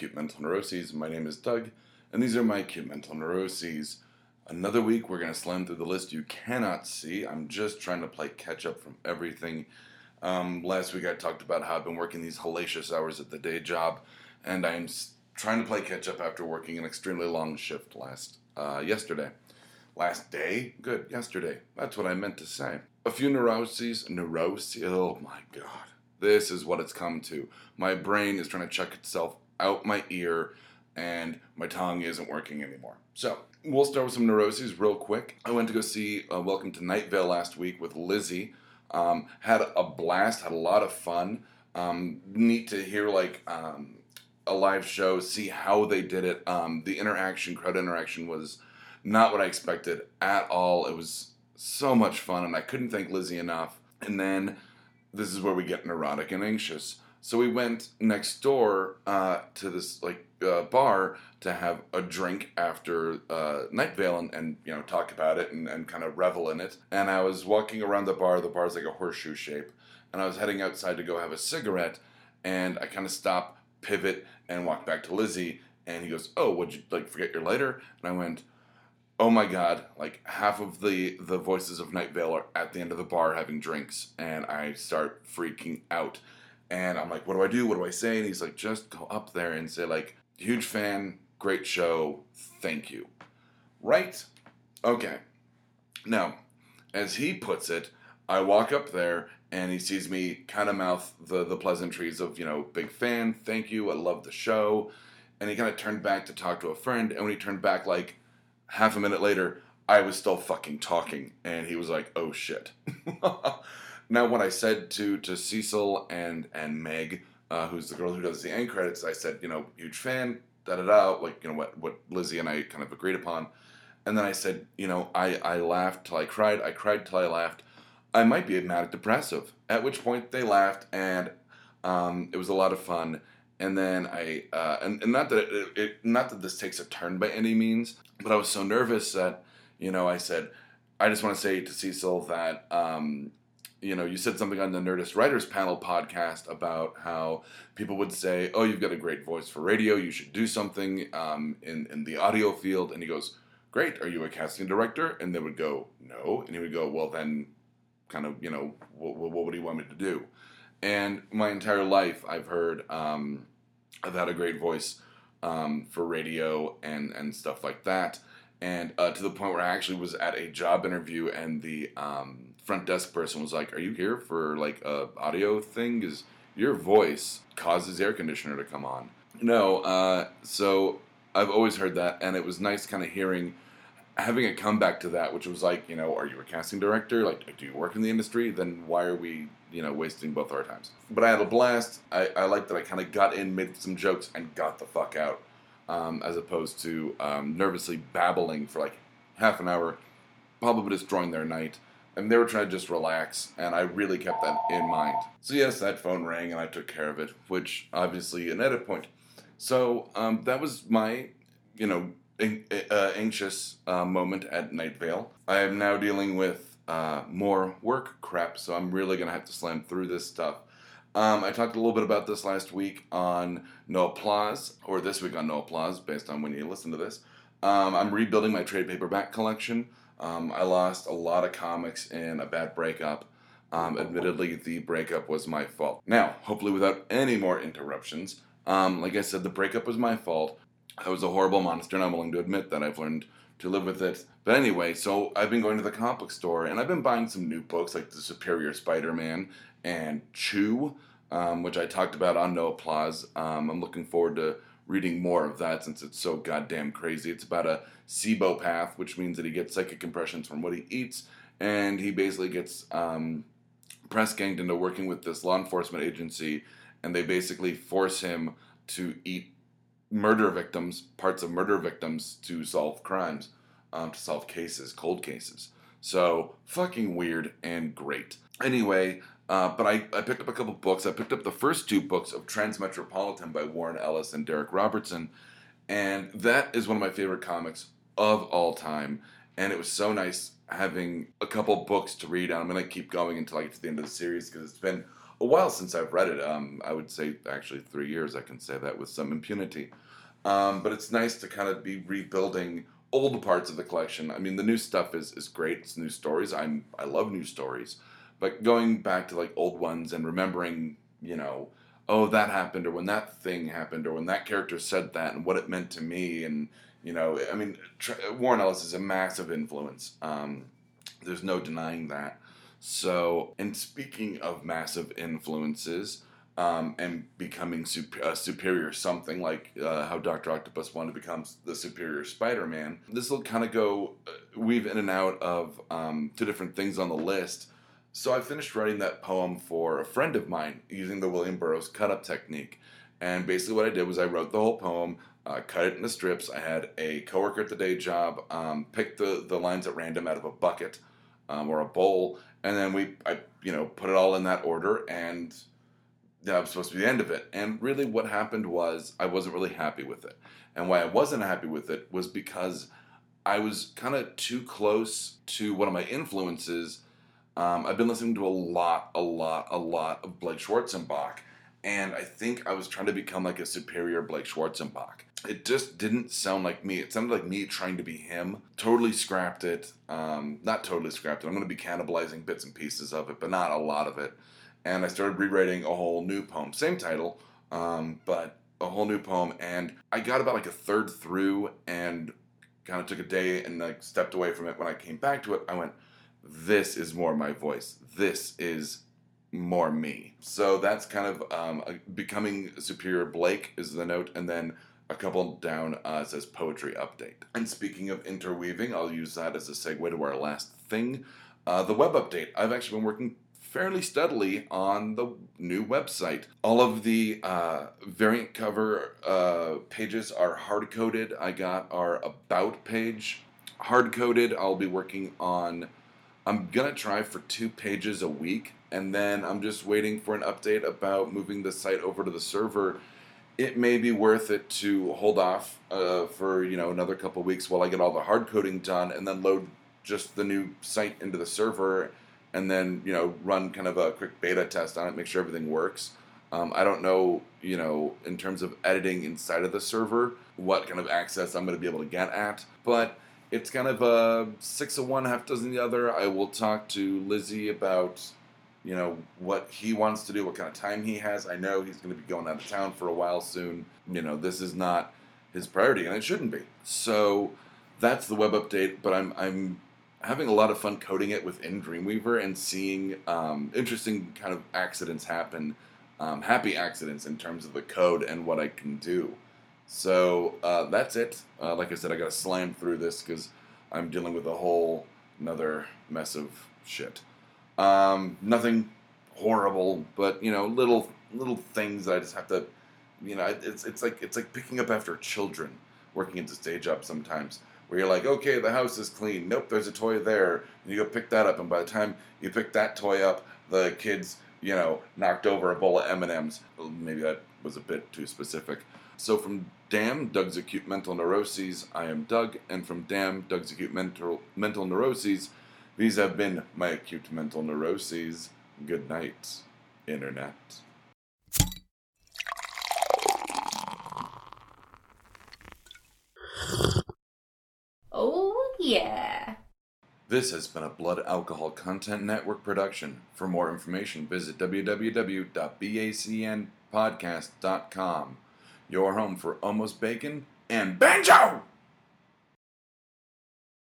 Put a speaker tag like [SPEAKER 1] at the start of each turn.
[SPEAKER 1] Cute Mental Neuroses. My name is Doug, and these are my acute Mental Neuroses. Another week, we're going to slam through the list you cannot see. I'm just trying to play catch up from everything. Um, last week, I talked about how I've been working these hellacious hours at the day job, and I'm trying to play catch up after working an extremely long shift last uh, yesterday. Last day? Good, yesterday. That's what I meant to say. A few neuroses, neuroses, oh my god. This is what it's come to. My brain is trying to check itself out my ear, and my tongue isn't working anymore. So, we'll start with some neuroses real quick. I went to go see uh, Welcome to Night Vale last week with Lizzie. Um, had a blast, had a lot of fun. Um, neat to hear, like, um, a live show, see how they did it. Um, the interaction, crowd interaction was not what I expected at all. It was so much fun, and I couldn't thank Lizzie enough. And then this is where we get neurotic and anxious. So we went next door uh, to this like uh, bar to have a drink after uh, Night Vale and, and you know talk about it and, and kind of revel in it. And I was walking around the bar. The bar's like a horseshoe shape, and I was heading outside to go have a cigarette. And I kind of stop, pivot, and walk back to Lizzie. And he goes, "Oh, would you like forget your lighter?" And I went, oh my god like half of the the voices of night vale are at the end of the bar having drinks and i start freaking out. And i'm like what do i do? What do i say? And he's like just go up there and say like huge fan great show thank you. Right? Okay. Now as he puts it i walk up there and he sees me kind of mouth the the pleasantries of you know big fan thank you i love the show. And he kind of turned back to talk to a friend. And when he turned back like half a minute later, I was still fucking talking, and he was like, "Oh shit." now, what I said to to Cecil and and Meg, uh, who's the girl who does the end credits, I said, you know, huge fan, da da da, like you know what what Lizzie and I kind of agreed upon, and then I said, you know, I I laughed till I cried, I cried till I laughed. I might be a manic depressive. At which point they laughed, and um, it was a lot of fun and then I uh, and, and not that it, it, not that this takes a turn by any means, but I was so nervous that you know I said I just want to say to Cecil that um, you know you said something on the Nerdist Writers Panel podcast about how people would say, "Oh, you've got a great voice for radio. You should do something um, in in the audio field." And he goes, "Great. Are you a casting director?" And they would go, "No." And he would go, "Well, then." Kind of, you know, what, what would he want me to do? And my entire life, I've heard um, I've had a great voice um, for radio and and stuff like that, and uh, to the point where I actually was at a job interview and the um, front desk person was like, "Are you here for like a audio thing? Because your voice causes air conditioner to come on." No, uh, so I've always heard that, and it was nice kind of hearing having a comeback to that, which was like, you know, are you a casting director? Like, do you work in the industry? Then why are we, you know, wasting both our times? But I had a blast. I, I like that I kind of got in, made some jokes, and got the fuck out, um, as opposed to um, nervously babbling for like half an hour, probably destroying their night. And they were trying to just relax, and I really kept that in mind. So yes, that phone rang, and I took care of it, which obviously an edit point. So um, that was my, you know, uh, anxious uh, moment at Night Vale. I am now dealing with uh, more work crap, so I'm really gonna have to slam through this stuff. Um, I talked a little bit about this last week on No Applause, or this week on No Applause, based on when you listen to this. Um, I'm rebuilding my trade paperback collection. Um, I lost a lot of comics in a bad breakup. Um, admittedly, the breakup was my fault. Now, hopefully, without any more interruptions, um, like I said, the breakup was my fault. I was a horrible monster, and I'm willing to admit that I've learned to live with it. But anyway, so I've been going to the comic book store, and I've been buying some new books like The Superior Spider-Man and Chew, um, which I talked about on No Applause. Um, I'm looking forward to reading more of that since it's so goddamn crazy. It's about a cibopath, which means that he gets psychic impressions from what he eats, and he basically gets um, press ganged into working with this law enforcement agency, and they basically force him to eat murder victims, parts of murder victims to solve crimes, um, to solve cases, cold cases. So fucking weird and great. Anyway, uh, but I, I picked up a couple books. I picked up the first two books of Transmetropolitan by Warren Ellis and Darick Robertson, and that is one of my favorite comics of all time. And it was so nice having a couple books to read. I'm gonna keep going until I get to the end of the series because it's been a while since I've read it. Um, I would say actually three years. I can say that with some impunity. Um, but it's nice to kind of be rebuilding old parts of the collection. I mean, the new stuff is is great. It's new stories. I'm I love new stories, but going back to like old ones and remembering, you know, oh that happened or when that thing happened or when that character said that and what it meant to me and you know, I mean, Warren Ellis is a massive influence. Um, there's no denying that. So, and speaking of massive influences, um, and becoming super, superior something like uh, how Doctor Octopus wanted to become the superior Spider-Man. This will kind of go uh, weave in and out of um, two different things on the list. So I finished writing that poem for a friend of mine using the William Burroughs cut-up technique. And basically, what I did was I wrote the whole poem, uh, cut it into strips. I had a coworker at the day job um, pick the, the lines at random out of a bucket um, or a bowl, and then we I you know put it all in that order and that was supposed to be the end of it. And really, what happened was I wasn't really happy with it. And why I wasn't happy with it was because I was kind of too close to one of my influences. Um, I've been listening to a lot, a lot, a lot of Blake Schwarzenbach, and I think I was trying to become like a superior Blake Schwarzenbach. It just didn't sound like me. It sounded like me trying to be him. Totally scrapped it. Um, not totally scrapped it. I'm going to be cannibalizing bits and pieces of it, but not a lot of it and I started rewriting a whole new poem, same title, um, but a whole new poem. And I got about like a third through and kind of took a day and like stepped away from it. When I came back to it, I went, "This is more my voice. This is more me." So that's kind of um, becoming superior. Blake is the note, and then a couple down uh, says poetry update. And speaking of interweaving, I'll use that as a segue to our last thing. Uh, the web update. I've actually been working fairly steadily on the new website. All of the uh, variant cover uh, pages are hard coded. I got our about page hard coded. I'll be working on. I'm gonna try for two pages a week, and then I'm just waiting for an update about moving the site over to the server. It may be worth it to hold off uh, for you know another couple weeks while I get all the hard coding done, and then load just the new site into the server and then you know run kind of a quick beta test on it, make sure everything works. Um, I don't know, you know, in terms of editing inside of the server, what kind of access I'm going to be able to get at, but it's kind of a six of one, half dozen the other. I will talk to Lizzie about, you know, what he wants to do, what kind of time he has. I know he's going to be going out of town for a while soon. You know, this is not his priority, and it shouldn't be. So that's the web update. But I'm I'm having a lot of fun coding it within Dreamweaver and seeing um, interesting kind of accidents happen, um, happy accidents in terms of the code and what I can do. So uh, that's it. Uh, like I said, I got to slam through this because I'm dealing with a whole another mess of shit. Um, nothing horrible, but you know, little little things that I just have to, you know, it's it's like it's like picking up after children working into stage up sometimes where you're like, okay, the house is clean. Nope, there's a toy there. And you go pick that up, and by the time you pick that toy up, the kids, you know, knocked over a bowl of M&Ms. maybe that was a bit too specific. So from Damn, Doug's Acute Mental Neuroses, I am Doug, and from Damn, Doug's Acute Mental, mental Neuroses, these have been my acute mental neuroses. Good night, Internet.
[SPEAKER 2] Oh, yeah.
[SPEAKER 1] This has been a Blood Alcohol Content Network production. For more information, visit www.bacnpodcast.com. Your home for almost bacon and banjo!